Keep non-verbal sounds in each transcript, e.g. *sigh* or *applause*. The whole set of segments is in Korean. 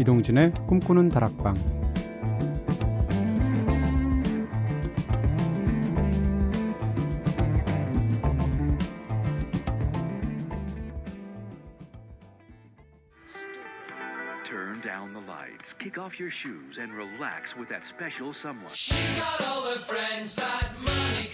이동진의 꿈꾸는 다락방 Kick off your shoes and relax with that special someone. She's got all the friends that money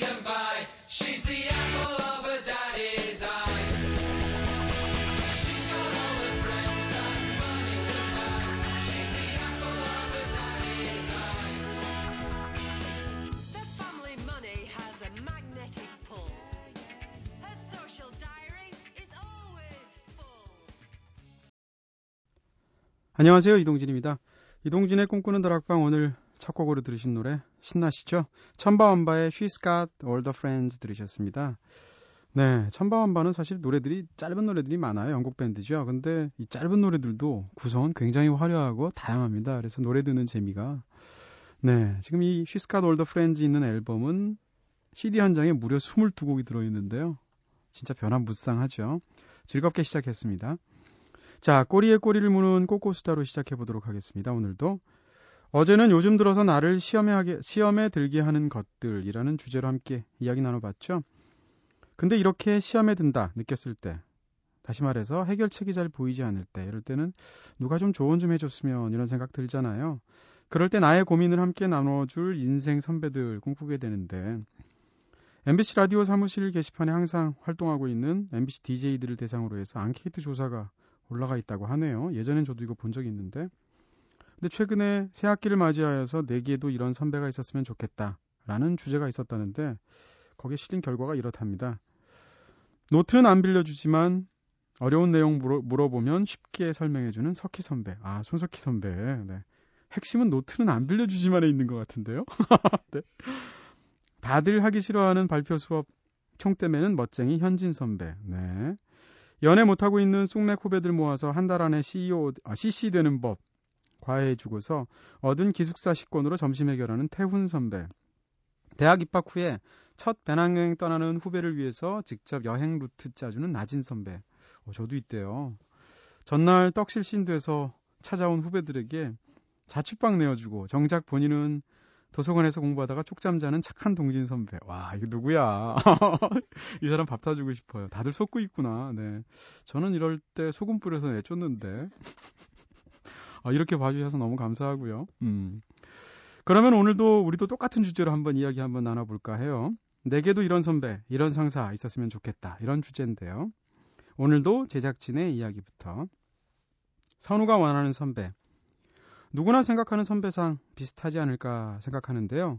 안녕하세요. 이동진입니다. 이동진의 꿈꾸는 다락방 오늘 첫 곡으로 들으신 노래 신나시죠? 천바완바의 She's Got All the Friends 들으셨습니다. 네, 천바완바는 사실 노래들이 짧은 노래들이 많아요. 영국 밴드죠. 근데 이 짧은 노래들도 구성은 굉장히 화려하고 다양합니다. 그래서 노래 듣는 재미가 네, 지금 이 She's Got All the Friends 있는 앨범은 CD 한 장에 무려 22곡이 들어있는데요. 진짜 변화무쌍하죠. 즐겁게 시작했습니다. 자, 꼬리에 꼬리를 무는 꼬꼬수다로 시작해 보도록 하겠습니다. 오늘도 어제는 요즘 들어서 나를 시험에 하게 시험에 들게 하는 것들이라는 주제로 함께 이야기 나눠봤죠. 근데 이렇게 시험에 든다 느꼈을 때, 다시 말해서 해결책이 잘 보이지 않을 때, 이럴 때는 누가 좀 조언 좀 해줬으면 이런 생각 들잖아요. 그럴 때 나의 고민을 함께 나눠줄 인생 선배들 꿈꾸게 되는데, MBC 라디오 사무실 게시판에 항상 활동하고 있는 MBC DJ들을 대상으로 해서 앙케이트 조사가 올라가 있다고 하네요. 예전엔 저도 이거 본 적이 있는데. 근데 최근에 새 학기를 맞이하여서 내게도 이런 선배가 있었으면 좋겠다라는 주제가 있었다는데 거기에 실린 결과가 이렇답니다. 노트는 안 빌려주지만 어려운 내용 물어, 보면 쉽게 설명해주는 석희 선배. 아, 손석희 선배. 네. 핵심은 노트는 안 빌려주지만에 있는 것 같은데요. *laughs* 네. 다들 하기 싫어하는 발표 수업 총대매는 멋쟁이 현진 선배. 네. 연애 못하고 있는 쑥맥 후배들 모아서 한 달 안에 CEO, 아, CC 되는 법 과외해주고서 얻은 기숙사 식권으로 점심 해결하는 태훈 선배. 대학 입학 후에 첫 배낭여행 떠나는 후배를 위해서 직접 여행 루트 짜주는 나진 선배. 어, 저도 있대요. 전날 떡실신 돼서 찾아온 후배들에게 자취방 내어주고 정작 본인은 도서관에서 공부하다가 쪽잠 자는 착한 동진 선배. 와, 이거 누구야? *laughs* 이 사람 밥 사주고 싶어요. 다들 속고 있구나. 네. 저는 이럴 때 소금 뿌려서 내쫓는데. *laughs* 아, 이렇게 봐주셔서 너무 감사하고요. 음. 그러면 오늘도 우리도 똑같은 주제로 한번 이야기 한번 나눠볼까 해요. 내게도 이런 선배, 이런 상사 있었으면 좋겠다. 이런 주제인데요. 오늘도 제작진의 이야기부터. 선우가 원하는 선배. 누구나 생각하는 선배상 비슷하지 않을까 생각하는데요.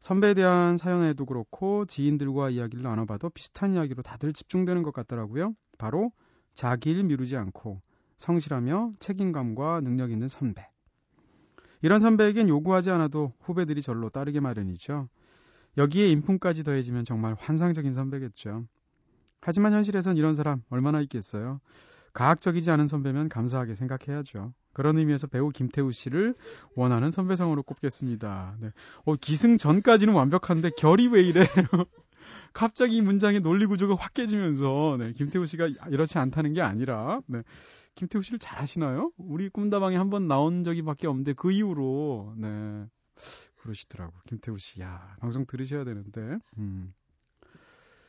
선배에 대한 사연에도 그렇고 지인들과 이야기를 나눠봐도 비슷한 이야기로 다들 집중되는 것 같더라고요. 바로 자기 일 미루지 않고 성실하며 책임감과 능력 있는 선배. 이런 선배에겐 요구하지 않아도 후배들이 절로 따르게 마련이죠. 여기에 인품까지 더해지면 정말 환상적인 선배겠죠. 하지만 현실에선 이런 사람 얼마나 있겠어요. 가학적이지 않은 선배면 감사하게 생각해야죠. 그런 의미에서 배우 김태우 씨를 원하는 선배상으로 꼽겠습니다. 네. 어, 기승 전까지는 완벽한데 결이 왜 이래? *laughs* 갑자기 이 문장의 논리 구조가 확 깨지면서 네, 김태우 씨가 이렇지 않다는 게 아니라 네, 김태우 씨를 잘 아시나요? 우리 꿈다방에 한 번 나온 적이밖에 없는데 그 이후로 네 그러시더라고 김태우 씨. 야 방송 들으셔야 되는데. 음.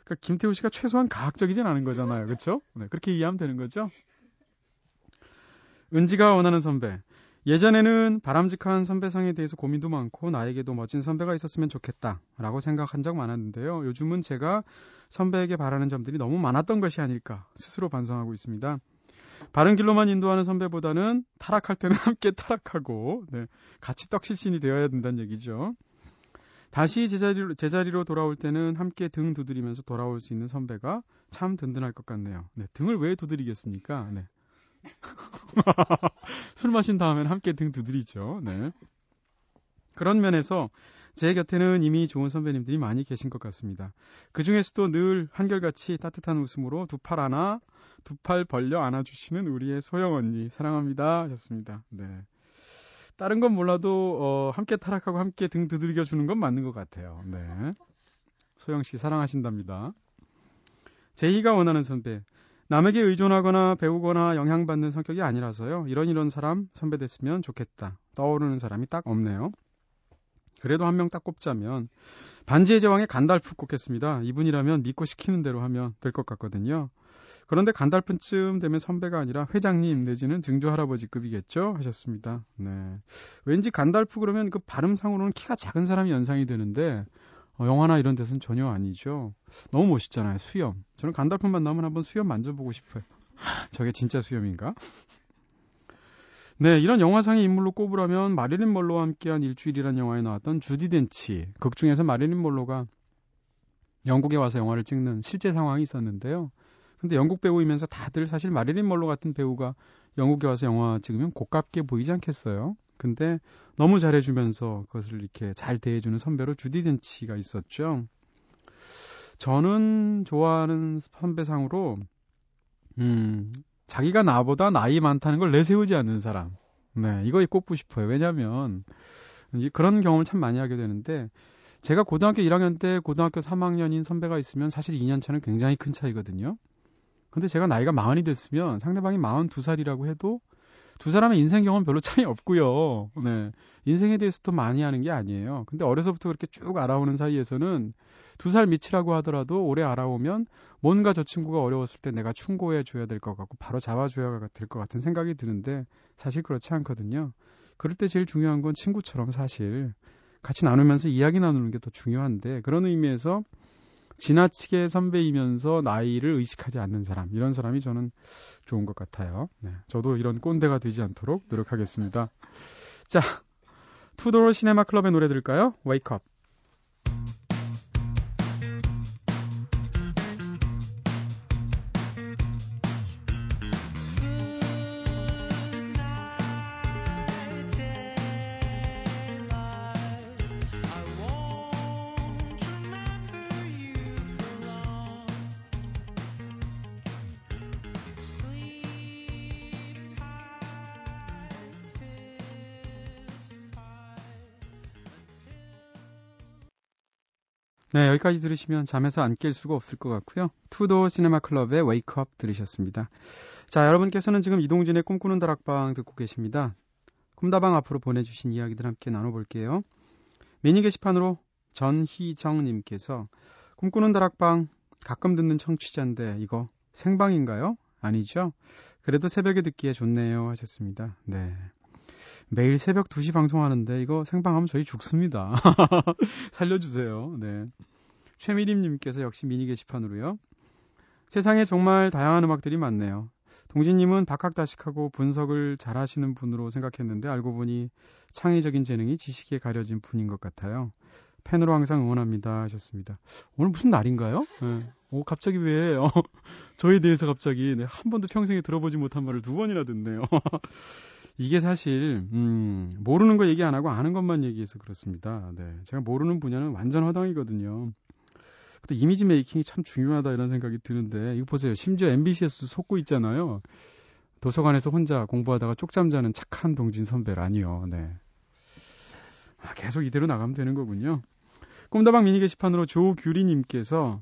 그러니까 김태우 씨가 최소한 가학적이진 않은 거잖아요, 그렇죠? 네, 그렇게 이해하면 되는 거죠. 은지가 원하는 선배. 예전에는 바람직한 선배상에 대해서 고민도 많고 나에게도 멋진 선배가 있었으면 좋겠다라고 생각한 적 많았는데요. 요즘은 제가 선배에게 바라는 점들이 너무 많았던 것이 아닐까 스스로 반성하고 있습니다. 바른 길로만 인도하는 선배보다는 타락할 때는 *laughs* 함께 타락하고 네, 같이 떡실신이 되어야 된다는 얘기죠. 다시 제자리로, 제자리로 돌아올 때는 함께 등 두드리면서 돌아올 수 있는 선배가 참 든든할 것 같네요. 네, 등을 왜 두드리겠습니까? 네. *laughs* 술 마신 다음엔 함께 등 두드리죠. 네. 그런 면에서 제 곁에는 이미 좋은 선배님들이 많이 계신 것 같습니다. 그 중에서도 늘 한결같이 따뜻한 웃음으로 두 팔 안아, 두 팔 벌려 안아주시는 우리의 소영 언니, 사랑합니다. 하셨습니다. 네. 다른 건 몰라도, 어, 함께 타락하고 함께 등 두드려 주는 건 맞는 것 같아요. 네. 소영 씨 사랑하신답니다. 제이가 원하는 선배. 남에게 의존하거나 배우거나 영향받는 성격이 아니라서요. 이런 이런 사람 선배 됐으면 좋겠다. 떠오르는 사람이 딱 없네요. 그래도 한 명 딱 꼽자면 반지의 제왕의 간달프 꼽겠습니다. 이분이라면 믿고 시키는 대로 하면 될 것 같거든요. 그런데 간달프쯤 되면 선배가 아니라 회장님 내지는 증조 할아버지급이겠죠? 하셨습니다. 네. 왠지 간달프 그러면 그 발음상으로는 키가 작은 사람이 연상이 되는데 어, 영화나 이런 데서는 전혀 아니죠. 너무 멋있잖아요. 수염. 저는 간달프 만 나오면 한번 수염 만져보고 싶어요. 저게 진짜 수염인가? 네, 이런 영화상의 인물로 꼽으라면 마릴린 멀로와 함께한 일주일이라는 영화에 나왔던 주디 덴치. 극 중에서 마릴린 멀로가 영국에 와서 영화를 찍는 실제 상황이 있었는데요. 근데 영국 배우이면서 다들 사실 마릴린 멀로 같은 배우가 영국에 와서 영화 찍으면 고깝게 보이지 않겠어요? 근데 너무 잘해주면서 그것을 이렇게 잘 대해주는 선배로 주디 덴치가 있었죠. 저는 좋아하는 선배상으로, 음, 자기가 나보다 나이 많다는 걸 내세우지 않는 사람. 네, 이거 꼽고 싶어요. 왜냐면, 그런 경험을 참 많이 하게 되는데, 제가 고등학교 1학년 때 고등학교 3학년인 선배가 있으면 사실 2년 차는 굉장히 큰 차이거든요. 근데 제가 나이가 마흔이 됐으면 상대방이 마흔 두 살이라고 해도 두 사람의 인생 경험 별로 차이 없고요. 네. 인생에 대해서도 많이 하는 게 아니에요. 근데 어려서부터 그렇게 쭉 알아오는 사이에서는 두 살 밑이라고 하더라도 오래 알아오면 뭔가 저 친구가 어려웠을 때 내가 충고해 줘야 될 것 같고 바로 잡아줘야 될 것 같은 생각이 드는데 사실 그렇지 않거든요. 그럴 때 제일 중요한 건 친구처럼 사실 같이 나누면서 이야기 나누는 게 더 중요한데 그런 의미에서 지나치게 선배이면서 나이를 의식하지 않는 사람 이런 사람이 저는 좋은 것 같아요. 네, 저도 이런 꼰대가 되지 않도록 노력하겠습니다. 자, 투도로 시네마 클럽의 노래 들을까요? Wake. 네, 여기까지 들으시면 잠에서 안 깰 수가 없을 것 같고요. 투도 시네마 클럽의 웨이크업 들으셨습니다. 자, 여러분께서는 지금 이동진의 꿈꾸는 다락방 듣고 계십니다. 꿈다방 앞으로 보내주신 이야기들 함께 나눠볼게요. 미니 게시판으로 전희정님께서 꿈꾸는 다락방 가끔 듣는 청취자인데 이거 생방인가요? 아니죠? 그래도 새벽에 듣기에 좋네요 하셨습니다. 네. 매일 새벽 2시 방송하는데 이거 생방하면 저희 죽습니다. *laughs* 살려주세요. 네. 최미림님께서 역시 미니 게시판으로요. 세상에 정말 다양한 음악들이 많네요. 동진님은 박학다식하고 분석을 잘하시는 분으로 생각했는데 알고 보니 창의적인 재능이 지식에 가려진 분인 것 같아요. 팬으로 항상 응원합니다 하셨습니다. 오늘 무슨 날인가요? 네. 오 갑자기 왜 어, *laughs* 저에 대해서 갑자기 네, 한 번도 평생에 들어보지 못한 말을 두 번이나 듣네요. *laughs* 이게 사실 음, 모르는 거 얘기 안 하고 아는 것만 얘기해서 그렇습니다. 네, 제가 모르는 분야는 완전 허당이거든요. 근데 이미지 메이킹이 참 중요하다 이런 생각이 드는데 이거 보세요. 심지어 MBC에서도 속고 있잖아요. 도서관에서 혼자 공부하다가 쪽잠 자는 착한 동진 선배라니요. 네. 아, 계속 이대로 나가면 되는 거군요. 꿈다방 미니 게시판으로 조규리님께서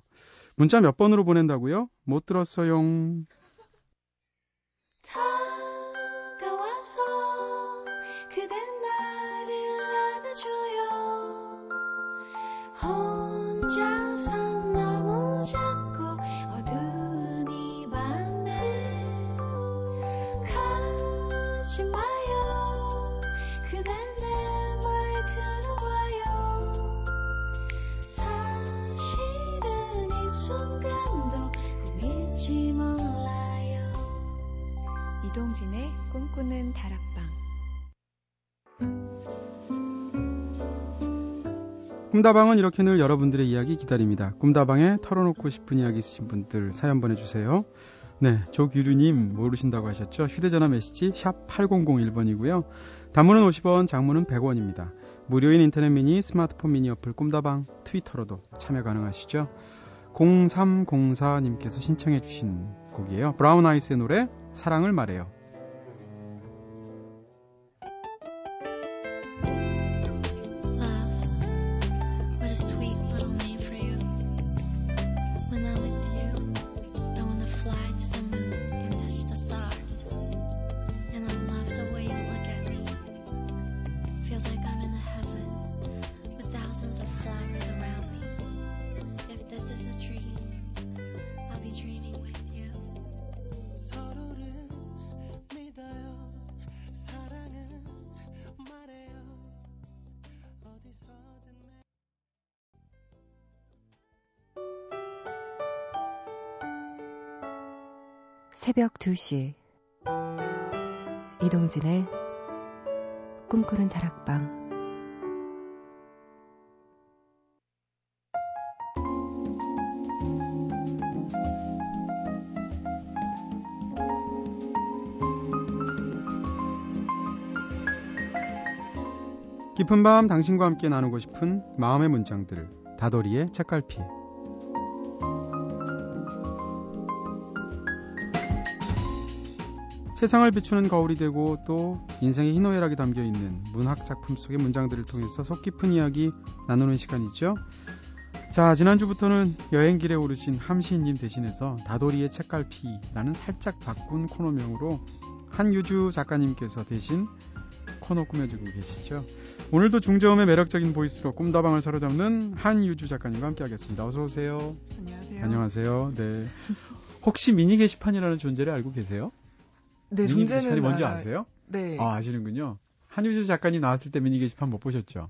문자 몇 번으로 보낸다고요? 못 들었어요. 꿈꾸는 다락방 꿈다방은 이렇게 늘 여러분들의 이야기 기다립니다. 꿈다방에 털어놓고 싶은 이야기 있으신 분들 사연 보내주세요. 네, 조규류님 모르신다고 하셨죠? 휴대전화 메시지 샵 8001번이고요. 단문은 50원, 장문은 100원입니다. 무료인 인터넷 미니, 스마트폰 미니 어플 꿈다방, 트위터로도 참여 가능하시죠? 0304님께서 신청해 주신 곡이에요. 브라운 아이스의 노래 사랑을 말해요. 2시. 이동진의 꿈꾸는 다락방. 깊은 밤 당신과 함께 나누고 싶은 마음의 문장들 다돌이의 책갈피 세상을 비추는 거울이 되고 또 인생의 희노애락이 담겨 있는 문학 작품 속의 문장들을 통해서 속 깊은 이야기 나누는 시간이죠. 자, 지난주부터는 여행길에 오르신 함시인님 대신해서 다돌이의 책갈피라는 살짝 바꾼 코너명으로 한유주 작가님께서 대신 코너 꾸며주고 계시죠. 오늘도 중저음의 매력적인 보이스로 꿈다방을 사로잡는 한유주 작가님과 함께하겠습니다. 어서 오세요. 안녕하세요. 안녕하세요. 네. 혹시 미니 게시판이라는 존재를 알고 계세요? 네, 미니 게시판이 뭔지 알아요. 아세요? 네. 아, 아시는군요. 한유주 작가님 나왔을 때 미니 게시판 못 보셨죠?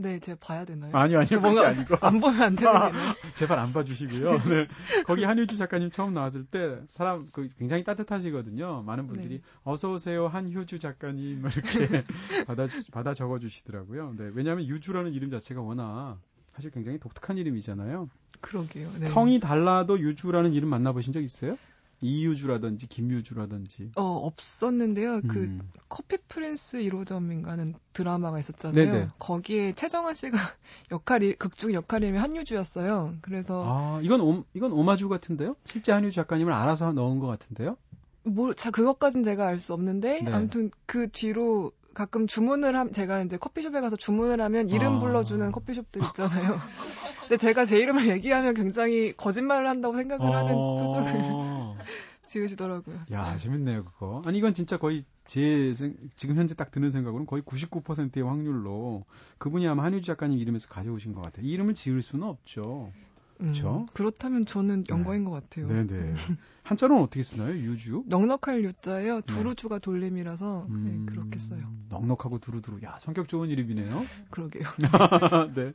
네, 제가 봐야 되나요? 아니요, 아니요. 뭔가 아니고. 안 보면 안 되는 *laughs* 거예요. 제발 안 봐주시고요. 네. *laughs* 거기 한유주 작가님 처음 나왔을 때 사람 그 굉장히 따뜻하시거든요. 많은 분들이 네. 어서 오세요 한효주 작가님 *laughs* 이렇게 받아 받아 적어주시더라고요. 네. 왜냐하면 유주라는 이름 자체가 워낙 사실 굉장히 독특한 이름이잖아요. 그러게요. 네. 성이 달라도 유주라는 이름 만나보신 적 있어요? 이유주라든지 김유주라든지. 어, 없었는데요. 그 음. 커피 프린스 1호점인가는 드라마가 있었잖아요. 네네. 거기에 최정아 씨가 *laughs* 역할이 극중 역할이 한유주였어요. 그래서 아 이건 오, 이건 오마주 같은데요? 실제 한유주 작가님을 알아서 넣은 것 같은데요? 뭐, 자, 그것까진 제가 알 수 없는데, 네. 아무튼 그 뒤로 가끔 주문을 함, 제가 이제 커피숍에 가서 주문을 하면 이름 아. 불러주는 커피숍들 있잖아요. *laughs* 근데 제가 제 이름을 *laughs* 얘기하면 굉장히 거짓말을 한다고 생각을 하는 어. 표정을 *laughs* 지으시더라고요. 야, 재밌네요, 그거. 아니, 이건 진짜 거의 제, 생- 지금 현재 딱 드는 생각으로는 거의 99%의 확률로 그분이 아마 한유주 작가님 이름에서 가져오신 것 같아요. 이 이름을 지을 수는 없죠. 그쵸? 음, 그렇다면 저는 영광인 것 같아요. 네네. 네. 한자로는 어떻게 쓰나요? 유주? 넉넉할 유자예요. 두루주가 돌림이라서 음, 네, 그렇게 써요. 넉넉하고 두루두루. 야, 성격 좋은 이름이네요. *laughs* 그러게요. *laughs* 네.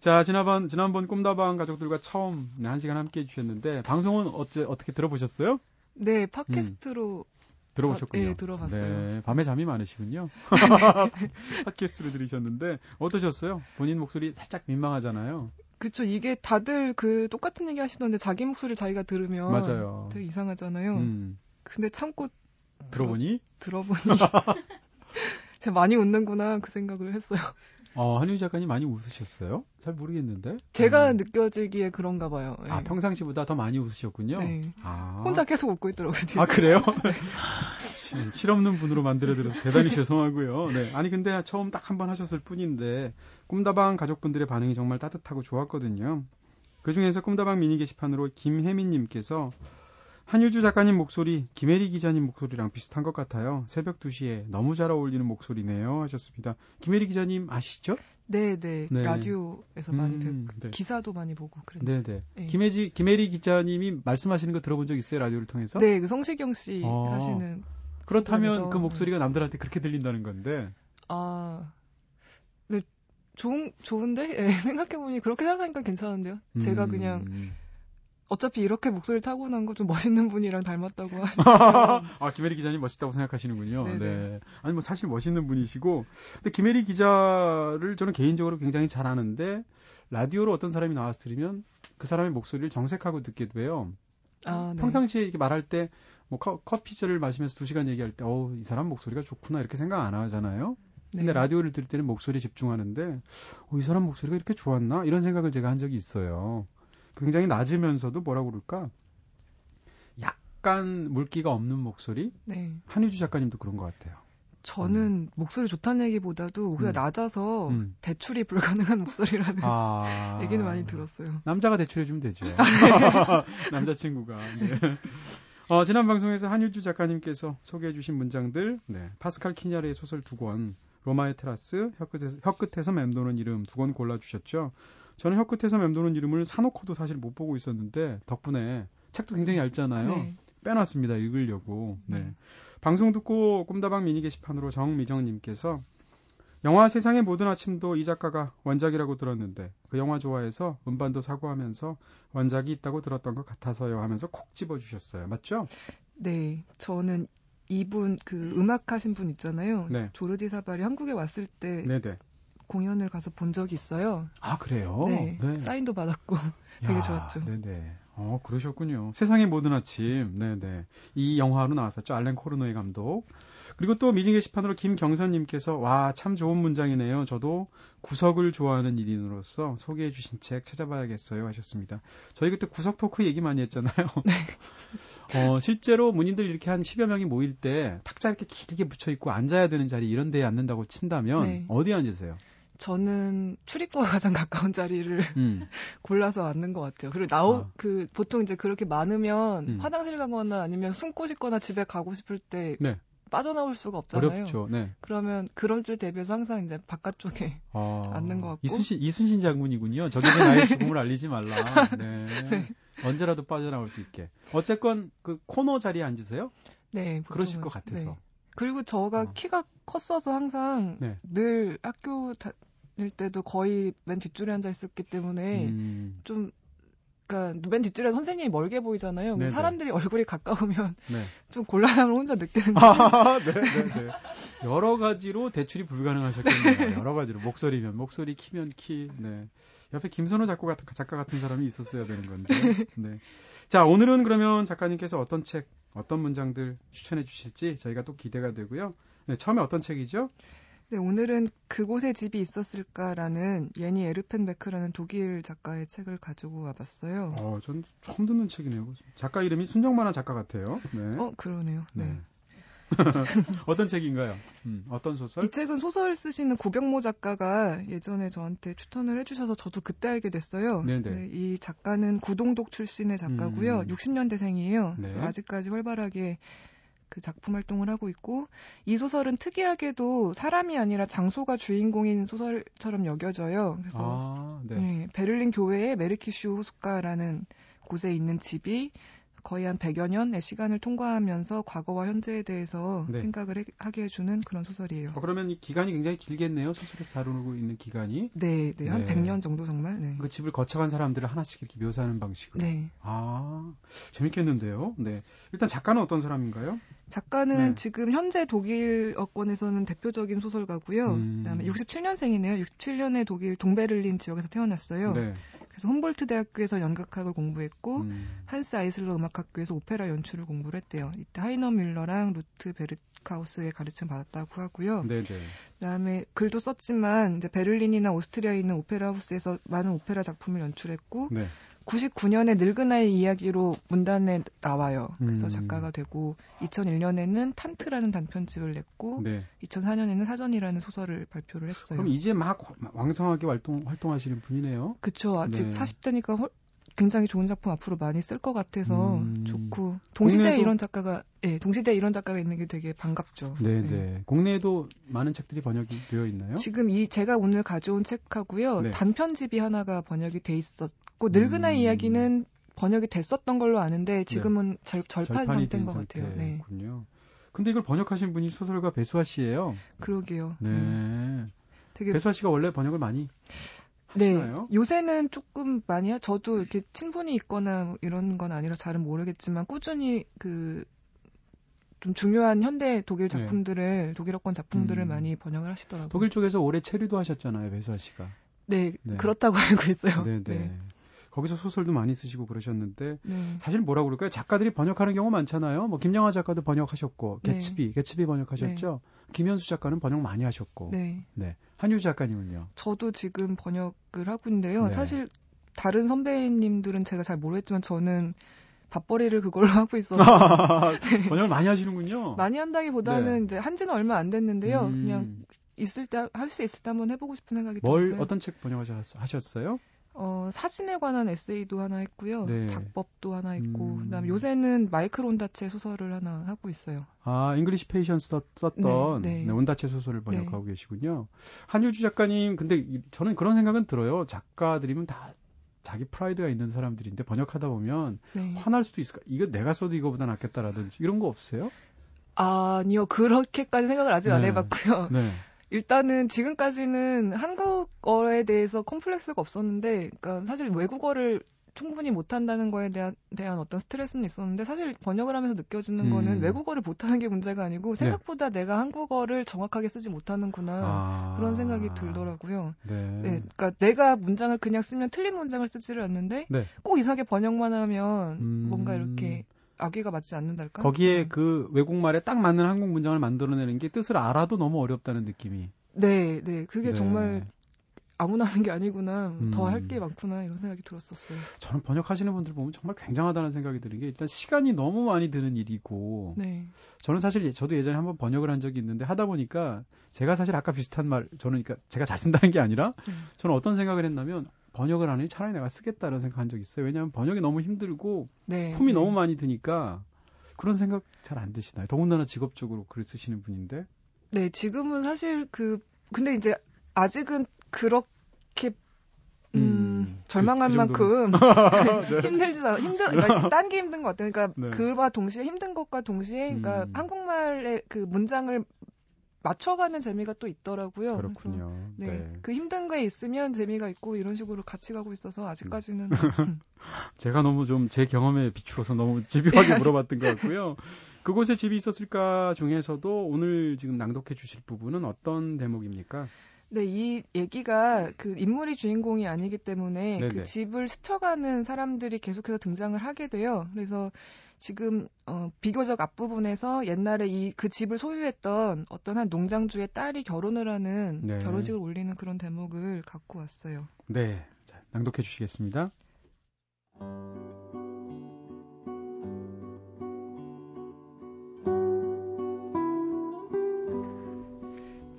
자, 지난번, 지난번 꿈다방 가족들과 처음 네, 한 시간 함께 해 주셨는데, 방송은 어째, 어떻게 들어보셨어요? 네, 팟캐스트로 들어보셨군요. 아, 예, 들어봤어요. 네, 밤에 잠이 많으시군요. *laughs* 팟캐스트로 들으셨는데 어떠셨어요? 본인 목소리 살짝 민망하잖아요. 그쵸 이게 다들 그 똑같은 얘기 하시던데 자기 목소리 자기가 들으면 맞아요. 되게 이상하잖아요. 음, 근데 참고 들어보니 들어보니 *laughs* 제가 많이 웃는구나 그 생각을 했어요. 어, 한유 작가님 많이 웃으셨어요? 잘 모르겠는데. 제가 음. 느껴지기에 그런가 봐요. 네. 아, 평상시보다 더 많이 웃으셨군요. 네. 아. 혼자 계속 웃고 있더라고요. 아, 그래요? *laughs* 실- 실없는 분으로 만들어드려서 대단히 죄송하고요. 네. 아니, 근데 처음 딱 한 번 하셨을 뿐인데, 꿈다방 가족분들의 반응이 정말 따뜻하고 좋았거든요. 그 중에서 꿈다방 미니 게시판으로 김혜민님께서 한유주 작가님 목소리, 김혜리 기자님 목소리랑 비슷한 것 같아요. 새벽 2시에 너무 잘 어울리는 목소리네요. 하셨습니다. 김혜리 기자님 아시죠? 네, 네, 네. 라디오에서 많이 음, 뵙고 네. 기사도 많이 보고 그랬는데. 네네. 네. 김혜지, 김혜리 기자님이 말씀하시는 거 들어본 적 있어요? 라디오를 통해서? 네, 그 성시경 씨 어. 하시는 그렇다면 그 목소리가 남들한테 그렇게 들린다는 건데. 아, 네, 좋은 좋은데 예, *laughs* 생각해 보니 그렇게 생각하니까 괜찮은데요. 제가 음. 그냥 어차피 이렇게 목소리 타고난 거 좀 멋있는 분이랑 닮았다고 하시니까 *laughs* 아, 김혜리 기자님 멋있다고 생각하시는군요. 네네. 네. 아니, 뭐 사실 멋있는 분이시고. 근데 김혜리 기자를 저는 개인적으로 굉장히 잘 아는데, 라디오로 어떤 사람이 나왔으면 그 사람의 목소리를 정색하고 듣게 돼요. 아, 네. 평상시에 이렇게 말할 때, 뭐 커, 커피차를 마시면서 두 시간 얘기할 때, 어우, 이 사람 목소리가 좋구나, 이렇게 생각 안 하잖아요. 근데 네. 라디오를 들을 때는 목소리에 집중하는데, 어, 이 사람 목소리가 이렇게 좋았나? 이런 생각을 제가 한 적이 있어요. 굉장히 낮으면서도 뭐라고 그럴까? 약간 물기가 없는 목소리? 네. 한유주 작가님도 그런 것 같아요. 저는 목소리 좋다는 얘기보다도 목소리가 음. 낮아서 음. 대출이 불가능한 *laughs* 목소리라는 아. *laughs* 얘기는 많이 들었어요. 남자가 대출해주면 되죠. *laughs* 남자친구가. 네. 어, 지난 방송에서 한유주 작가님께서 소개해 주신 문장들, 네, 파스칼 키냐르의 소설 두 권, 로마의 테라스, 혀끝에서, 혀끝에서 맴도는 이름 두 권 골라주셨죠. 저는 혀끝에서 맴도는 이름을 사놓고도 사실 못 보고 있었는데, 덕분에 책도 굉장히 얇잖아요. 네. 빼놨습니다. 읽으려고. 네. 네. 방송 듣고 꿈다방 미니 게시판으로 정미정님께서 영화 세상의 모든 아침도 이 작가가 원작이라고 들었는데 그 영화 좋아해서 음반도 사고 하면서 원작이 있다고 들었던 것 같아서요 하면서 콕 집어주셨어요. 맞죠? 네, 저는 이분 그 음악 하신 분 있잖아요. 네. 조르디 사발이 한국에 왔을 때 네네. 공연을 가서 본 적이 있어요. 아 그래요? 네, 사인도 받았고 *laughs* 되게 야, 좋았죠. 네네. 어 그러셨군요. 세상의 모든 아침. 네네. 이 영화로 나왔었죠. 알렌 코르노의 감독. 그리고 또 미진 게시판으로 김경선님께서 와 참 좋은 문장이네요. 저도 구석을 좋아하는 일인으로서 소개해주신 책 찾아봐야겠어요 하셨습니다. 저희 그때 구석 토크 얘기 많이 했잖아요. *laughs* *laughs* 어, 실제로 문인들 이렇게 한 10여 명이 모일 때 탁자 이렇게 길게 붙여 있고 앉아야 되는 자리 이런 데에 앉는다고 친다면 네. 어디 앉으세요? 저는 출입구가 *laughs* 가장 가까운 자리를 음. *laughs* 골라서 앉는 것 같아요. 그리고 나오 아. 그 보통 이제 그렇게 많으면 음. 화장실 가거나 아니면 숨고 싶거나 집에 가고 싶을 때 네. 빠져나올 수가 없잖아요. 어렵죠. 네. 그러면 그럴 때 대비해서 항상 이제 바깥쪽에 아, *laughs* 앉는 것 같고. 이순신, 이순신 장군이군요. 적에게 나의 죽음을 알리지 말라. 네. 언제라도 빠져나올 수 있게. 어쨌건 그 코너 자리에 앉으세요? 네 그러실 보통은. 것 같아서. 네. 그리고 저가 어. 키가 컸어서 항상 네. 늘 학교 다 닐 때도 거의 맨 뒷줄에 앉아 있었기 때문에 음, 좀 그러니까 맨 뒷줄에 선생님이 멀게 보이잖아요. 네네. 사람들이 얼굴이 가까우면 네. *laughs* 좀 곤란함을 혼자 느끼는 아, *laughs* 네, 네, 네. 여러 가지로 대출이 불가능하셨겠네요. *laughs* 여러 가지로. 목소리면 목소리, 키면 키. 네. 옆에 김선호 작가 같은, 작가 같은 사람이 있었어야 되는 건데. 네. 자, 오늘은 그러면 작가님께서 어떤 책, 어떤 문장들 추천해 주실지 저희가 또 기대가 되고요. 네, 처음에 어떤 책이죠? 네, 오늘은 그곳에 집이 있었을까라는 예니 에르펜베크라는 독일 작가의 책을 가지고 와봤어요. 어, 전 처음 듣는 책이네요. 작가 이름이 순정만화 작가 같아요. 네. 어, 그러네요. 네. 네. *laughs* 어떤 책인가요? 음, 어떤 소설? 이 책은 소설 쓰시는 구병모 작가가 예전에 저한테 추천을 해주셔서 저도 그때 알게 됐어요. 네네. 네, 이 작가는 구동독 출신의 작가고요. 음. 60년대생이에요. 네. 그래서 아직까지 활발하게 그 작품 활동을 하고 있고 이 소설은 특이하게도 사람이 아니라 장소가 주인공인 소설처럼 여겨져요. 그래서 아, 네. 네, 베를린 교외의 메르키슈 호숫가라는 곳에 있는 집이 거의 한 100여 년의 시간을 통과하면서 과거와 현재에 대해서 네. 생각을 해- 하게 해주는 그런 소설이에요. 어, 그러면 이 기간이 굉장히 길겠네요. 소설에서 다루고 있는 기간이. 네, 네, 한 네. 100년 정도 정말. 네. 그 집을 거쳐간 사람들을 하나씩 이렇게 묘사하는 방식으로. 네. 아, 재밌겠는데요. 네. 일단 작가는 어떤 사람인가요? 작가는 네. 지금 현재 독일 어권에서는 대표적인 소설가고요. 음. 그다음에 67년생이네요. 67년에 독일 동베를린 지역에서 태어났어요. 네. 그래서 훔볼트 대학교에서 연극학을 공부했고 음, 한스 아이슬러 음악학교에서 오페라 연출을 공부를 했대요. 이때 하이너 뮬러랑 루트 베르카우스의 가르침 받았다고 하고요. 네, 네. 그다음에 글도 썼지만 이제 베를린이나 오스트리아에 있는 오페라 하우스에서 많은 오페라 작품을 연출했고 네. 99년에 늙은 아이 이야기로 문단에 나와요. 그래서 음. 작가가 되고 2001년에는 Tand라는 단편집을 냈고 네. 2004년에는 사전이라는 소설을 발표를 했어요. 그럼 이제 막 왕성하게 활동 활동하시는 분이네요. 그쵸. 아직 네. 40대니까 홀- 굉장히 좋은 작품 앞으로 많이 쓸 것 같아서 음. 좋고 동시대에 이런 작가가 예, 동시대에 이런 작가가 있는 게 되게 반갑죠. 네, 네. 네. 국내에도 많은 책들이 번역이 되어 있나요? 지금 이 제가 오늘 가져온 책하고요 네. 단편집이 하나가 번역이 돼 있었고 늙은 아이 음. 이야기는 번역이 됐었던 걸로 아는데 지금은 절, 절판 상태인 된것 같아요. 네. 근데 이걸 번역하신 분이 소설가 배수아 씨예요. 그러게요. 네. 음, 되게 배수아 씨가 원래 번역을 많이 네 하시나요? 요새는 조금 많이 하, 저도 이렇게 친분이 있거나 뭐 이런 건 아니라 잘은 모르겠지만 꾸준히 그 좀 중요한 현대 독일 작품들을 독일어권 작품들을 음. 많이 번역을 하시더라고요. 독일 쪽에서 올해 체류도 하셨잖아요, 배수아 씨가. 네, 네. 그렇다고 알고 있어요. 네, 네. 거기서 소설도 많이 쓰시고 그러셨는데 네. 사실 뭐라고 그럴까요? 작가들이 번역하는 경우 많잖아요. 뭐 김영하 작가도 번역하셨고 네. 개츠비, 개츠비 번역하셨죠. 김현수 작가는 번역 많이 하셨고. 네. 네. 한유 작가님은요. 저도 지금 번역을 하고 있는데요. 네. 사실 다른 선배님들은 제가 잘 모르겠지만 저는 밥벌이를 그걸로 *laughs* 하고 있어서 *laughs* 번역을 많이 하시는군요. 많이 한다기보다는 네. 이제 한지는 얼마 안 됐는데요. 음, 그냥 있을 때 할 수 있을 때 한번 해보고 싶은 생각이 뭘 들었어요. 어떤 책 번역하셨어요? 어, 사진에 관한 에세이도 하나 했고요. 네. 작법도 하나 있고, 음. 그다음에 요새는 마이클 온다체 소설을 하나 하고 있어요. 아, English Patient 썼- 썼던 네, 네. 네, 온다체 소설을 번역하고 계시군요. 한유주 작가님, 근데 이- 저는 그런 생각은 들어요. 작가들이면 다 자기 프라이드가 있는 사람들인데 번역하다 보면 네. 화날 수도 있을까? 이거 내가 써도 이거보다 낫겠다라든지 이런 거 없어요? 아니요, 그렇게까지 생각을 아직 안 네. 해봤고요. 네. 일단은 지금까지는 한국어에 대해서 컴플렉스가 없었는데, 그러니까 사실 외국어를 충분히 못한다는 거에 대한, 대한 어떤 스트레스는 있었는데, 사실 번역을 하면서 느껴지는 음. 거는 외국어를 못하는 게 문제가 아니고, 생각보다 내가 한국어를 정확하게 쓰지 못하는구나. 아. 그런 생각이 들더라고요. 네. 네, 그러니까 내가 문장을 그냥 쓰면 틀린 문장을 쓰지를 않는데, 네. 꼭 이상하게 번역만 하면 음. 뭔가 이렇게 악의가 맞지 않는달까? 거기에 네. 그 외국말에 딱 맞는 한국 문장을 만들어내는 게 뜻을 알아도 너무 어렵다는 느낌이. 네, 네, 그게 네. 정말 아무나 하는 게 아니구나. 음. 더할 게 많구나 이런 생각이 들었었어요. 저는 번역하시는 분들 보면 정말 굉장하다는 생각이 드는 게 일단 시간이 너무 많이 드는 일이고 네, 저는 사실 예- 저도 예전에 한번 번역을 한 적이 있는데 하다 보니까 제가 사실 아까 비슷한 말 저는 그러니까 제가 잘 쓴다는 게 아니라 네. 저는 어떤 생각을 했냐면 번역을 하니 차라리 내가 쓰겠다는 생각한 적이 있어요. 왜냐하면 번역이 너무 힘들고 네. 품이 네. 너무 많이 드니까 그런 생각 잘 안 드시나요? 더군다나 직업적으로 글을 쓰시는 분인데. 네, 지금은 사실 그 근데 이제 아직은 그렇게 음, 음, 절망할 그- 그 만큼 *laughs* 네. 힘들지 않아 힘들 그러니까 *laughs* 딴게 힘든 것 같아요. 그러니까 네. 그와 동시에 힘든 것과 동시에 그러니까 음. 한국말의 그 문장을 맞춰가는 재미가 또 있더라고요. 그렇군요. 네. 네. 그 힘든 거에 있으면 재미가 있고 이런 식으로 같이 가고 있어서 아직까지는 *laughs* 제가 너무 좀 제 경험에 비추어서 너무 *laughs* 집요하게 물어봤던 것 같고요. 그곳에 집이 있었을까 중에서도 오늘 지금 낭독해 주실 부분은 어떤 대목입니까? 네, 이 얘기가 그 인물이 주인공이 아니기 때문에 네네. 그 집을 스쳐가는 사람들이 계속해서 등장을 하게 돼요. 그래서 지금 어, 비교적 앞부분에서 옛날에 이 그 집을 소유했던 어떤 한 농장주의 딸이 결혼을 하는 네. 결혼식을 올리는 그런 대목을 갖고 왔어요. 네. 자, 낭독해 주시겠습니다.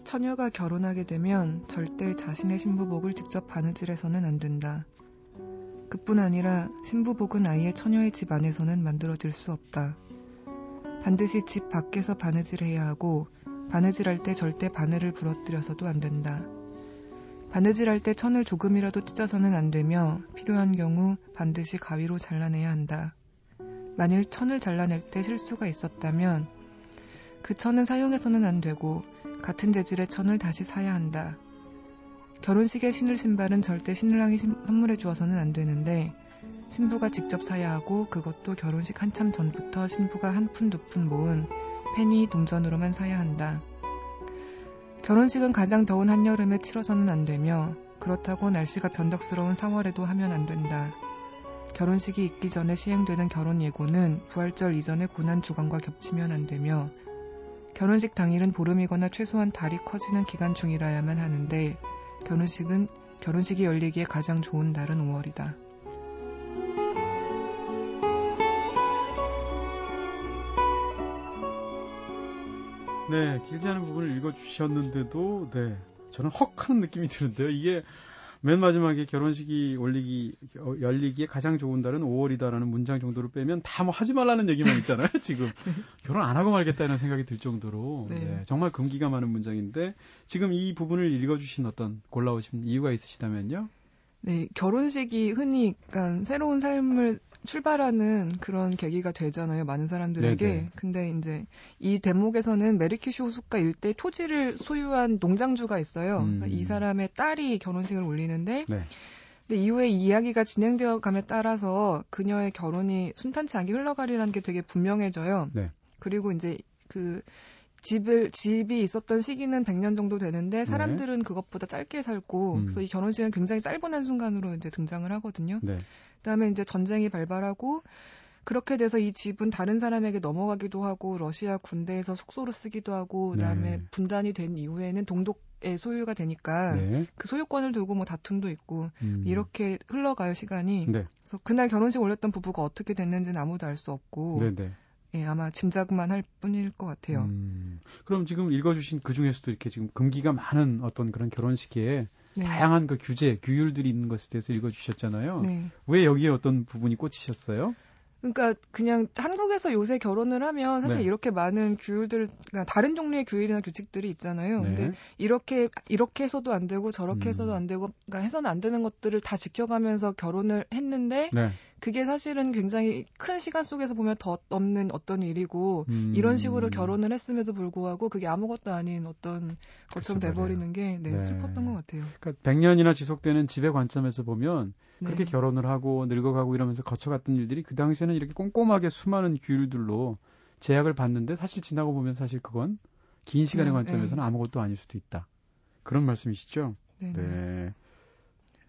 처녀가 결혼하게 되면 절대 자신의 신부복을 직접 바느질해서는 안 된다. 그뿐 아니라 신부복은 아예 처녀의 집 안에서는 만들어질 수 없다. 반드시 집 밖에서 바느질해야 하고 바느질할 때 절대 바늘을 부러뜨려서도 안 된다. 바느질할 때 천을 조금이라도 찢어서는 안 되며 필요한 경우 반드시 가위로 잘라내야 한다. 만일 천을 잘라낼 때 실수가 있었다면 그 천은 사용해서는 안 되고 같은 재질의 천을 다시 사야 한다. 결혼식에 신을 신발은 절대 신랑이 신- 선물해 주어서는 안 되는데 신부가 직접 사야 하고 그것도 결혼식 한참 전부터 신부가 한 푼 두푼 모은 페니 동전으로만 사야 한다. 결혼식은 가장 더운 한여름에 치러서는 안 되며 그렇다고 날씨가 변덕스러운 4월에도 하면 안 된다. 결혼식이 있기 전에 시행되는 결혼 예고는 부활절 이전의 고난 주간과 겹치면 안 되며 결혼식 당일은 보름이거나 최소한 달이 커지는 기간 중이라야만 하는데 결혼식은 결혼식이 열리기에 가장 좋은 달은 5월이다. 네, 길지 않은 부분을 읽어 주셨는데도 네. 저는 헉 하는 느낌이 드는데요. 이게 맨 마지막에 결혼식이 올리기 어, 열리기에 가장 좋은 달은 5월이다라는 문장 정도를 빼면 다 뭐 하지 말라는 얘기만 있잖아요. *laughs* 지금 결혼 안 하고 말겠다는 생각이 들 정도로 네. 네, 정말 금기가 많은 문장인데 지금 이 부분을 읽어주신 어떤 골라오신 이유가 있으시다면요? 네, 결혼식이 흔히 그러니까 새로운 삶을 출발하는 그런 계기가 되잖아요, 많은 사람들에게. 네네. 근데 이제 이 대목에서는 메리키시 호숫가 일대 토지를 소유한 농장주가 있어요. 음. 그래서 이 사람의 딸이 결혼식을 올리는데 네. 근데 이후에 이 이야기가 진행되어 감에 따라서 그녀의 결혼이 순탄치 않게 흘러가리라는 게 되게 분명해져요. 네. 그리고 이제 그 집을 집이 있었던 시기는 100년 정도 되는데 사람들은 그것보다 짧게 살고 네. 음. 그래서 이 결혼식은 굉장히 짧은 한 순간으로 이제 등장을 하거든요. 네. 그다음에 이제 전쟁이 발발하고 그렇게 돼서 이 집은 다른 사람에게 넘어가기도 하고 러시아 군대에서 숙소로 쓰기도 하고 그다음에 네. 분단이 된 이후에는 동독의 소유가 되니까 네. 그 소유권을 두고 뭐 다툼도 있고 음. 이렇게 흘러가요 시간이. 네. 그래서 그날 결혼식 올렸던 부부가 어떻게 됐는지는 아무도 알 수 없고 네, 네. 예, 아마 짐작만 할 뿐일 것 같아요. 음, 그럼 지금 읽어주신 그 중에서도 이렇게 지금 금기가 많은 어떤 그런 결혼식에 네. 다양한 그 규제, 규율들이 있는 것에 대해서 읽어주셨잖아요. 네. 왜 여기에 어떤 부분이 꽂히셨어요? 그러니까 그냥 한국에서 요새 결혼을 하면 사실 네. 이렇게 많은 규율들, 그러니까 다른 종류의 규율이나 규칙들이 있잖아요. 네. 근데 이렇게 이렇게 해서도 안 되고 저렇게 음. 해서도 안 되고, 그러니까 해서는 안 되는 것들을 다 지켜가면서 결혼을 했는데 네. 그게 사실은 굉장히 큰 시간 속에서 보면 더 없는 어떤 일이고 음. 이런 식으로 결혼을 했음에도 불구하고 그게 아무것도 아닌 어떤 것처럼. 돼버리는 게 네, 네. 슬펐던 것 같아요. 그러니까 100년이나 지속되는 집의 관점에서 보면 네. 그렇게 결혼을 하고 늙어가고 이러면서 거쳐갔던 일들이 그 당시에는 이렇게 꼼꼼하게 수많은 규율들로 제약을 받는데 사실 지나고 보면 사실 그건 긴 시간의 그냥, 관점에서는 아무것도 아닐 수도 있다. 그런 말씀이시죠? 네. 네. 네.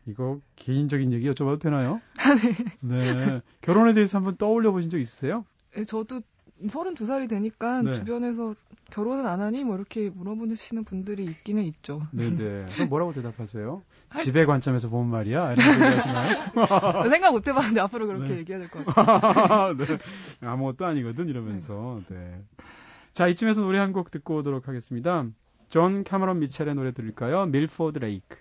이거 개인적인 얘기 여쭤봐도 되나요? *laughs* 네. 결혼에 대해서 한번 떠올려 보신 적 있으세요? 예, 저도 32살이 되니까 네. 주변에서 결혼은 안 하니 뭐 이렇게 물어보시는 분들이 있기는 있죠. 네네. 그럼 뭐라고 대답하세요? 할- 집의 관점에서 보면 말이야? 이런? *laughs* 생각 못 해봤는데 앞으로 그렇게 네. 얘기해야 될 것 *laughs* 같아요. 네. 아무것도 아니거든 이러면서. 네. 자 이쯤에서 노래 한 곡 듣고 오도록 하겠습니다. 존 캐머런 미첼의 노래 들을까요? 밀포드 레이크.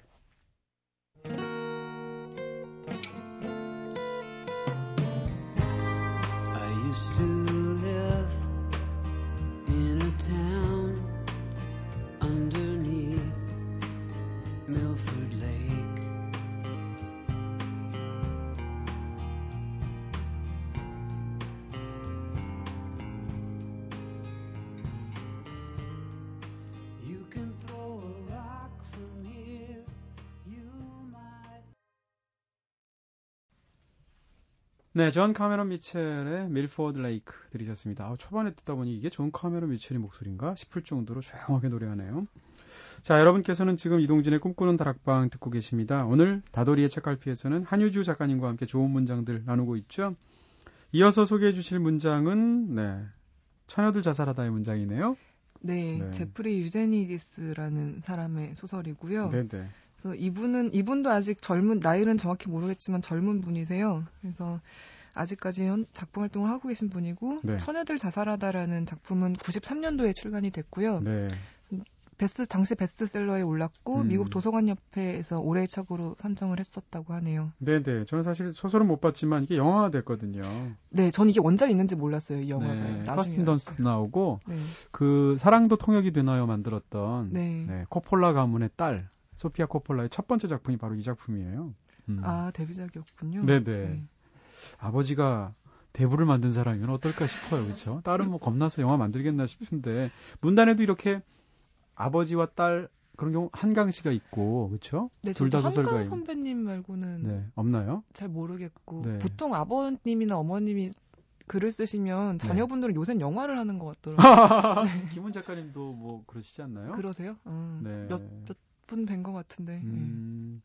네, 존 카메론 미첼의 Milford Lake 들으셨습니다. 아, 초반에 듣다 보니 이게 존 카메론 미첼의 목소리인가 싶을 정도로 조용하게 노래하네요. 자, 여러분께서는 지금 이동진의 꿈꾸는 다락방 듣고 계십니다. 오늘 다돌이의 책갈피에서는 한유주 작가님과 함께 좋은 문장들 나누고 있죠. 이어서 소개해 주실 문장은 네. 처녀들 자살하다의 문장이네요. 네, 네. 제프리 유제니디스라는 사람의 소설이고요. 네, 네. 그래서 이분은 이분도 아직 젊은 나이는 정확히 모르겠지만 젊은 분이세요. 그래서 아직까지 현- 작품 활동을 하고 계신 분이고 네. 처녀들 자살하다라는 작품은 93년도에 출간이 됐고요. 네. 베스트 당시 베스트셀러에 올랐고 음. 미국 도서관 협회에서 올해의 책으로 선정을 했었다고 하네요. 네, 네. 저는 사실 소설은 못 봤지만 이게 영화가 됐거든요. 네, 전 이게 원작 있는지 몰랐어요. 이 영화가. 네. 커스틴 던스. 나오고 네. 그 사랑도 통역이 되나요 만들었던 네. 네, 코폴라 가문의 딸 소피아 코폴라의 첫 번째 작품이 바로 이 작품이에요. 음. 아, 데뷔작이었군요. 네네. 아버지가 대부를 만든 사람이면 어떨까 싶어요, 그렇죠? 딸은 뭐 겁나서 영화 만들겠나 싶은데 문단에도 이렇게 아버지와 딸 그런 경우 한강 씨가 있고, 그렇죠? 네, 둘다 저도 한강. 선배님 말고는 네, 없나요? 잘 모르겠고 네. 보통 아버님이나 어머님이 글을 쓰시면 네. 자녀분들은 요새 영화를 하는 것 같더라고요. *laughs* 김훈 작가님도 뭐 그러시지 않나요? 그러세요? 어, 네. 몇 몇 분 뵌 것 같은데. 예. 음,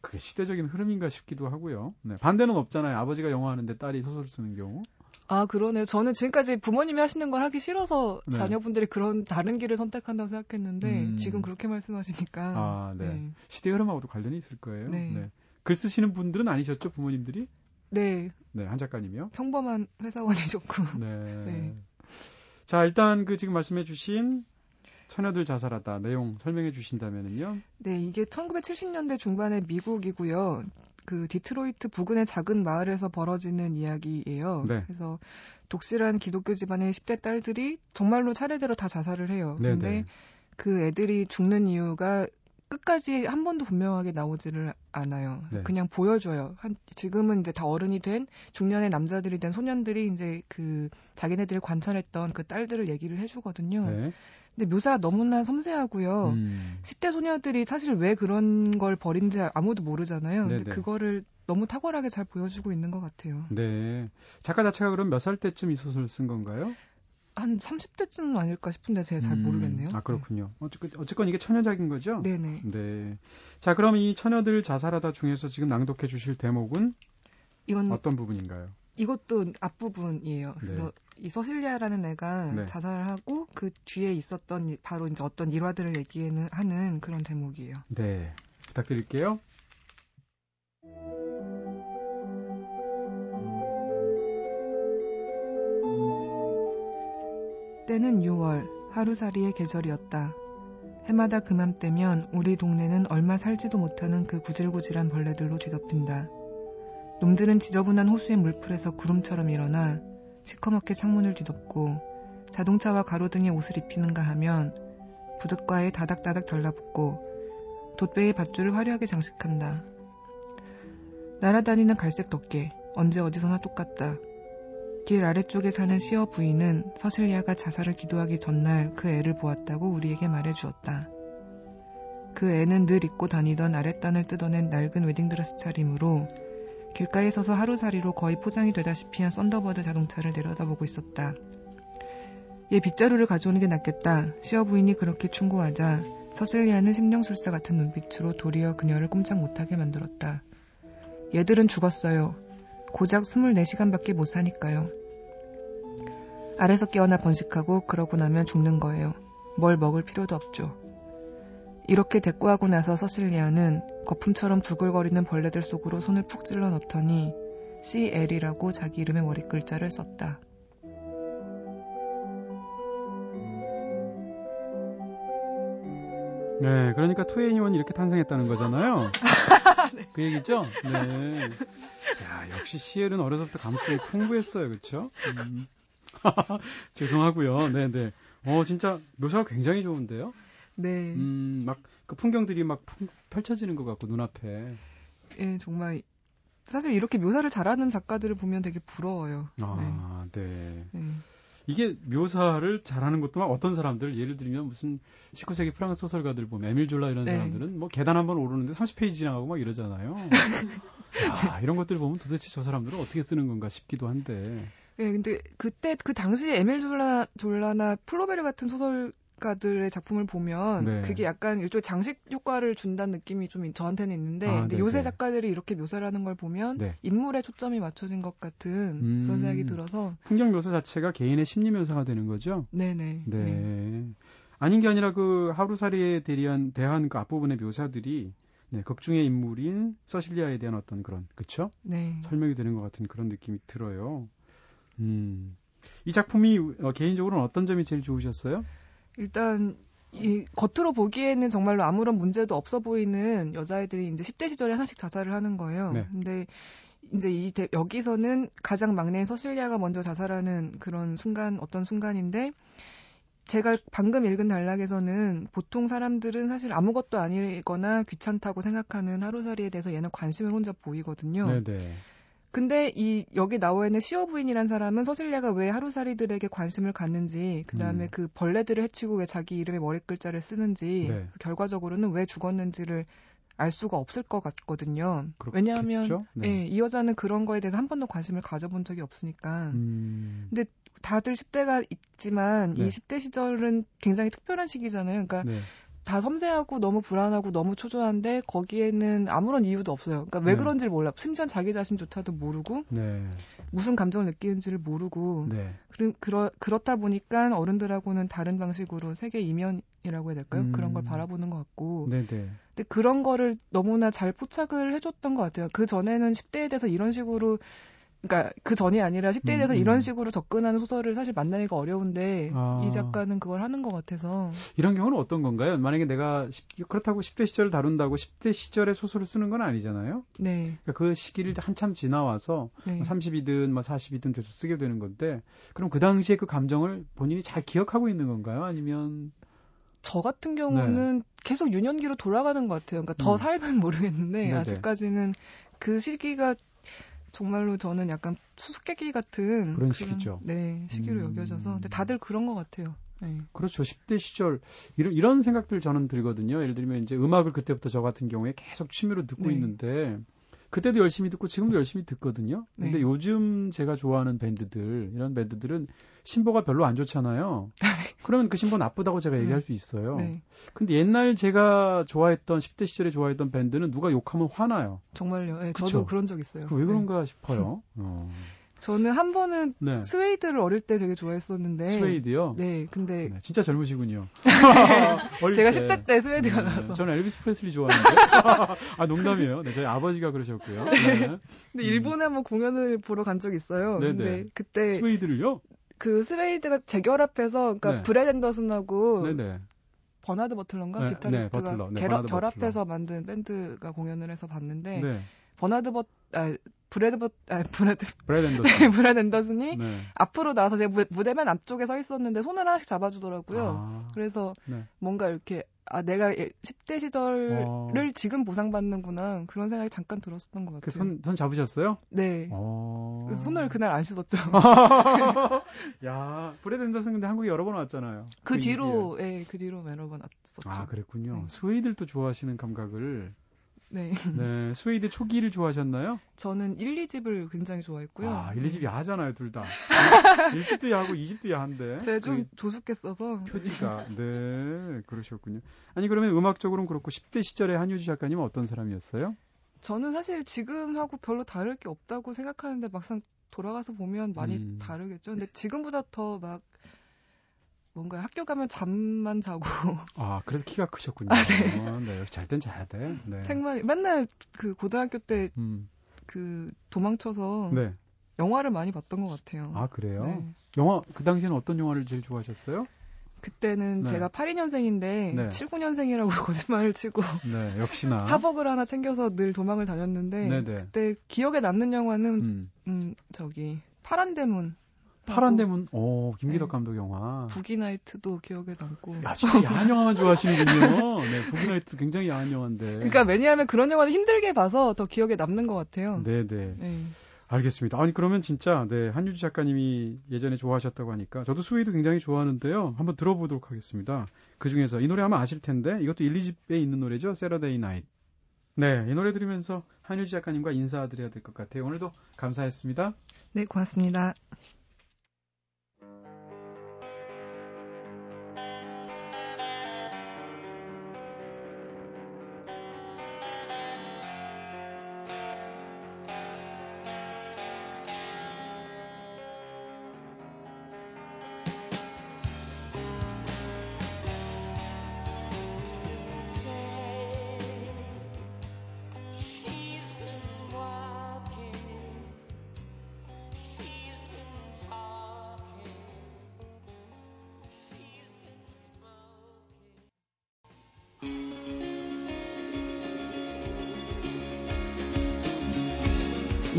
그게 시대적인 흐름인가 싶기도 하고요. 네, 반대는 없잖아요. 아버지가 영화 하는데 딸이 소설 쓰는 경우. 아 그러네요. 저는 지금까지 부모님이 하시는 걸 하기 싫어서 네. 자녀분들이 그런 다른 길을 선택한다고 생각했는데 음. 지금 그렇게 말씀하시니까. 아, 네. 시대 흐름하고도 관련이 있을 거예요. 네. 글 쓰시는 분들은 아니셨죠, 부모님들이? 네, 네, 한 작가님이요. 평범한 회사원이셨고. 네. *laughs* 네. 자, 일단 그 지금 말씀해 주신 처녀들 자살하다 내용 설명해 주신다면은요. 네, 이게 1970년대 중반의 미국이고요. 그 디트로이트 부근의 작은 마을에서 벌어지는 이야기예요. 네. 그래서 독실한 기독교 집안의 10대 딸들이 정말로 차례대로 다 자살을 해요. 네, 근데 네. 그 애들이 죽는 이유가 끝까지 한 번도 분명하게 나오지를 않아요. 네. 그냥 보여줘요. 한, 지금은 이제 다 어른이 된 중년의 남자들이 된 소년들이 이제 그 자기네들을 관찰했던 그 딸들을 얘기를 해주거든요. 네. 근데 묘사가 너무나 섬세하고요. 음. 10대 소녀들이 사실 왜 그런 걸 버린지 아무도 모르잖아요. 근데 네네. 그거를 너무 탁월하게 잘 보여주고 있는 것 같아요. 네. 작가 자체가 그럼 몇 살 때쯤 이 소설을 쓴 건가요? 한 30대쯤 아닐까 싶은데 제가 잘 음, 모르겠네요. 아, 그렇군요. 어쨌건, 어쨌건 이게 처녀작인 거죠? 네. 네네. 네. 자, 그럼 이 처녀들 자살하다 중에서 지금 낭독해 주실 대목은 이건 어떤 부분인가요? 이것도 앞부분이에요. 네. 그래서 이 서실리아라는 애가 네. 자살을 하고 그 뒤에 있었던 이- 바로 이제 어떤 일화들을 얘기하는 하는 그런 대목이에요. 네. 부탁드릴게요. 때는 6월, 하루살이의 계절이었다. 해마다 그맘때면 우리 동네는 얼마 살지도 못하는 그 구질구질한 벌레들로 뒤덮인다. 놈들은 지저분한 호수의 물풀에서 구름처럼 일어나 시커멓게 창문을 뒤덮고 자동차와 가로등에 옷을 입히는가 하면 부둣과에 다닥다닥 달라붙고 돛배의 밧줄을 화려하게 장식한다. 날아다니는 갈색 덮개, 언제 어디서나 똑같다. 길 아래쪽에 사는 시어 부인은 서실리아가 자살을 기도하기 전날 그 애를 보았다고 우리에게 말해주었다. 그 애는 늘 입고 다니던 아랫단을 뜯어낸 낡은 웨딩드레스 차림으로 길가에 서서 하루살이로 거의 포장이 되다시피 한 썬더버드 자동차를 내려다보고 있었다. 얘 빗자루를 가져오는 게 낫겠다. 시어 부인이 그렇게 충고하자 서실리아는 심령술사 같은 눈빛으로 도리어 그녀를 꼼짝 못하게 만들었다. 얘들은 죽었어요. 고작 24시간밖에 못 사니까요. 아래서 깨어나 번식하고 그러고 나면 죽는 거예요. 뭘 먹을 필요도 없죠. 이렇게 대꾸하고 나서 서실리아는 거품처럼 두글거리는 벌레들 속으로 손을 푹 찔러 넣더니 CL이라고 자기 이름의 머리 글자를 썼다. 네, 그러니까 투애니원이 이렇게 탄생했다는 거잖아요. *laughs* 그 얘기죠? 네. 야, 역시 시엘은 어려서부터 감성이 풍부했어요, 그렇죠? 음. *laughs* 죄송하고요. 네, 네. 어, 진짜 묘사가 굉장히 좋은데요. 네. 음, 막 그 풍경들이 막 풍- 펼쳐지는 것 같고 눈앞에. 예, 정말 사실 이렇게 묘사를 잘하는 작가들을 보면 되게 부러워요. 아, 네. 네. 네. 이게 묘사를 잘하는 것도 막 어떤 사람들 예를 들면 무슨 19세기 프랑스 소설가들 보면 에밀 졸라 이런 네. 사람들은 뭐 계단 한 번 오르는데 30페이지 지나가고 막 이러잖아요. *laughs* 야, 이런 것들 보면 도대체 저 사람들은 어떻게 쓰는 건가 싶기도 한데. 예, 근데 그때 그 당시에 에밀 졸라 졸라나 플로베르 같은 소설 가들의 작품을 보면 네. 그게 약간 일종의 장식 효과를 준다는 느낌이 좀 저한테는 있는데 아, 근데 네네. 요새 작가들이 이렇게 묘사를 하는 걸 보면 네. 인물에 초점이 맞춰진 것 같은 음. 그런 생각이 들어서 풍경 묘사 자체가 개인의 심리 묘사가 되는 거죠. 네네. 네. 아닌 게 아니라 그 하루살이에 대한 대한 그 앞부분의 묘사들이 네, 극중의 인물인 서실리아에 대한 어떤 그런 그쵸? 네. 설명이 되는 것 같은 그런 느낌이 들어요. 음. 이 작품이 어, 개인적으로는 어떤 점이 제일 좋으셨어요? 일단 이 겉으로 보기에는 정말로 아무런 문제도 없어 보이는 여자애들이 이제 10대 시절에 하나씩 자살을 하는 거예요. 네. 근데 이제 이 대- 여기서는 가장 막내인 서실리아가 먼저 자살하는 그런 순간 어떤 순간인데 제가 방금 읽은 단락에서는 보통 사람들은 사실 아무것도 아니거나 귀찮다고 생각하는 하루살이에 대해서 얘는 관심을 혼자 보이거든요. 네네. 근데 이 여기 나와 있는 시어 부인이란 사람은 서실리아가 왜 하루살이들에게 관심을 갖는지 그다음에 음. 그 벌레들을 해치고 왜 자기 이름의 머리 글자를 쓰는지 네. 결과적으로는 왜 죽었는지를 알 수가 없을 것 같거든요. 그렇겠죠? 왜냐하면 네. 예, 이 여자는 그런 거에 대해서 한 번도 관심을 가져본 적이 없으니까 음. 다들 10대가 있지만 네. 이 10대 시절은 굉장히 특별한 시기잖아요. 그러니까 네. 다 섬세하고 너무 불안하고 너무 초조한데 거기에는 아무런 이유도 없어요. 그러니까 왜 네. 그런지를 몰라. 심지어 자기 자신조차도 모르고 네. 무슨 감정을 느끼는지를 모르고 네. 그러, 그러, 그렇다 보니까 어른들하고는 다른 방식으로 세계 이면이라고 해야 될까요? 음. 그런 걸 바라보는 것 같고 네네. 근데 그런 거를 너무나 잘 포착을 해줬던 것 같아요. 그 전에는 10대에 대해서 이런 식으로 그러니까 그 전이 아니라 10대에 대해서 음, 음. 이런 식으로 접근하는 소설을 사실 만나기가 어려운데 아. 이 작가는 그걸 하는 것 같아서 이런 경우는 어떤 건가요? 만약에 내가 십- 그렇다고 10대 시절을 다룬다고 10대 시절의 소설을 쓰는 건 아니잖아요. 네, 그러니까 그 시기를 한참 지나와서 네. 30이든 뭐 40이든 돼서 쓰게 되는 건데 그럼 그 당시에 그 감정을 본인이 잘 기억하고 있는 건가요? 아니면 저 같은 경우는 계속 유년기로 돌아가는 것 같아요. 그러니까 더 네. 음. 살면 모르겠는데 네네. 아직까지는 그 시기가 정말로 저는 약간 수수께끼 같은 그런 시기죠. 네 시기로 음. 여겨져서 근데 다들 그런 것 같아요. 네. 그렇죠. 10대 시절 이런 이런 생각들 저는 들거든요. 예를 들면 이제 음악을 그때부터 저 같은 경우에 계속 취미로 듣고 네. 있는데 그때도 열심히 듣고 지금도 열심히 듣거든요. 근데 네. 요즘 제가 좋아하는 밴드들 이런 밴드들은 신보가 별로 안 좋잖아요. *laughs* 그러면 그 신보 나쁘다고 제가 얘기할 수 있어요. 네, 근데 옛날 제가 좋아했던 10대 시절에 좋아했던 밴드는 누가 욕하면 화나요. 정말요. 네? 저도 그런 적 있어요. 그왜 네. 그런가 싶어요. *laughs* 어. 저는 한 번은 네. 스웨이드를 어릴 때 되게 좋아했었는데 스웨이드요. 네, 근데 네, 진짜 젊으시군요. *laughs* 제가 때. 10대 때 스웨이드가 네, 나와서 저는 엘비스 프레슬리 좋아하는데. *laughs* 아, 농담이에요. 네, 저희 아버지가 그러셨고요. 네. 근데 일본에 한번 공연을 보러 간 적이 있어요. 네네. 근데 그때 스웨이드를요? 그 스웨이드가 재결합해서 그러니까 네. 브래드 앤더슨하고 네네. 버나드 버틀러인가 네, 기타리스트가 네, 버틀러. 네, 결합, 결합 해서 만든 밴드가 공연을 해서 봤는데 네. 버나드 버 아, 브래드 버 아, 브래드 브래드 앤더슨. *laughs* 브래드 앤더슨이 네. 앞으로 나와서 제가 무- 무대맨 앞쪽에 서 있었는데 손을 하나씩 잡아주더라고요. 아, 그래서 네. 뭔가 이렇게 아 내가 예- 10대 시절을 어. 지금 보상받는구나 그런 생각이 잠깐 들었었던 것그 같아요. 손, 손 잡으셨어요? 네. 어. 그래서 손을 그날 안 씻었죠. *laughs* *laughs* 야, 브래드 앤더슨 근데 한국에 여러 번 왔잖아요. 그 그 뒤로 예, 그 뒤로 여러 번 왔었죠. 아, 그랬군요. 네. 또 좋아하시는 감각을. 네. 네, 스웨이드 초기를 좋아하셨나요? 저는 1, 2집을 굉장히 좋아했고요. 아, 1, 2집 야하잖아요, 둘 다. *laughs* 1집도 야하고 2집도 야한데. 제가 좀 그게 조숙했어서 표지가. *laughs* 네, 그러셨군요. 아니, 그러면 음악적으로는 그렇고 10대 시절에 한유주 작가님은 어떤 사람이었어요? 저는 사실 지금하고 별로 다를 게 없다고 생각하는데 막상 돌아가서 보면 많이 음. 다르겠죠. 근데 지금보다 더 막 뭔가 학교 가면 잠만 자고 *laughs* 아, 그래서 키가 크셨군요. 네. 역시 잘 땐 자야 돼. 네. 책만 맨날 그 고등학교 때그 음, 도망쳐서 네. 영화를 많이 봤던 것 같아요. 아, 그래요? 네. 영화, 그 당시에는 어떤 영화를 제일 좋아하셨어요? 그때는 네. 제가 82년생인데 네. 79년생이라고 *laughs* 거짓말을 치고 네, 역시나. 사복을 하나 챙겨서 늘 도망을 다녔는데 네네. 그때 기억에 남는 영화는 음. 음 저기 파란 대문 파란 대문, 오, 김기덕 네. 감독 영화. 부기나이트도 기억에 남고 야, 진짜 야한 영화만 좋아하시는군요. 네, 부기나이트 굉장히 야한 영화인데. 그러니까 왜냐하면 그런 영화는 힘들게 봐서 더 기억에 남는 것 같아요. 네네. 네. 알겠습니다. 아니, 그러면 진짜, 네, 한유주 작가님이 예전에 좋아하셨다고 하니까, 저도 스웨이드 굉장히 좋아하는데요. 한번 들어보도록 하겠습니다. 그 중에서 이 노래 아마 아실 텐데, 이것도 1, 2집에 있는 노래죠. Saturday Night. 네, 이 노래 들으면서 한유주 작가님과 인사드려야 될 것 같아요. 오늘도 감사했습니다. 네, 고맙습니다.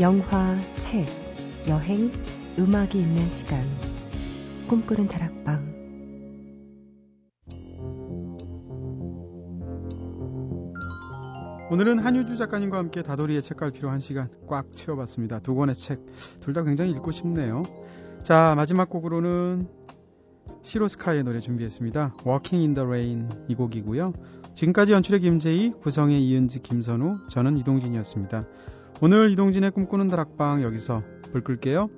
영화, 책, 여행, 음악이 있는 시간. 꿈꾸는 다락방. 오늘은 한유주 작가님과 함께 다돌이의 책갈피로 한 시간 꽉 채워봤습니다. 두 권의 책, 둘 다 굉장히 읽고 싶네요. 자, 마지막 곡으로는 시로스카의 노래 준비했습니다. Walking in the Rain 이 곡이고요. 지금까지 연출의 김재희, 구성의 이은지, 김선우, 저는 이동진이었습니다. 오늘 이동진의 꿈꾸는 다락방 여기서 불 끌게요.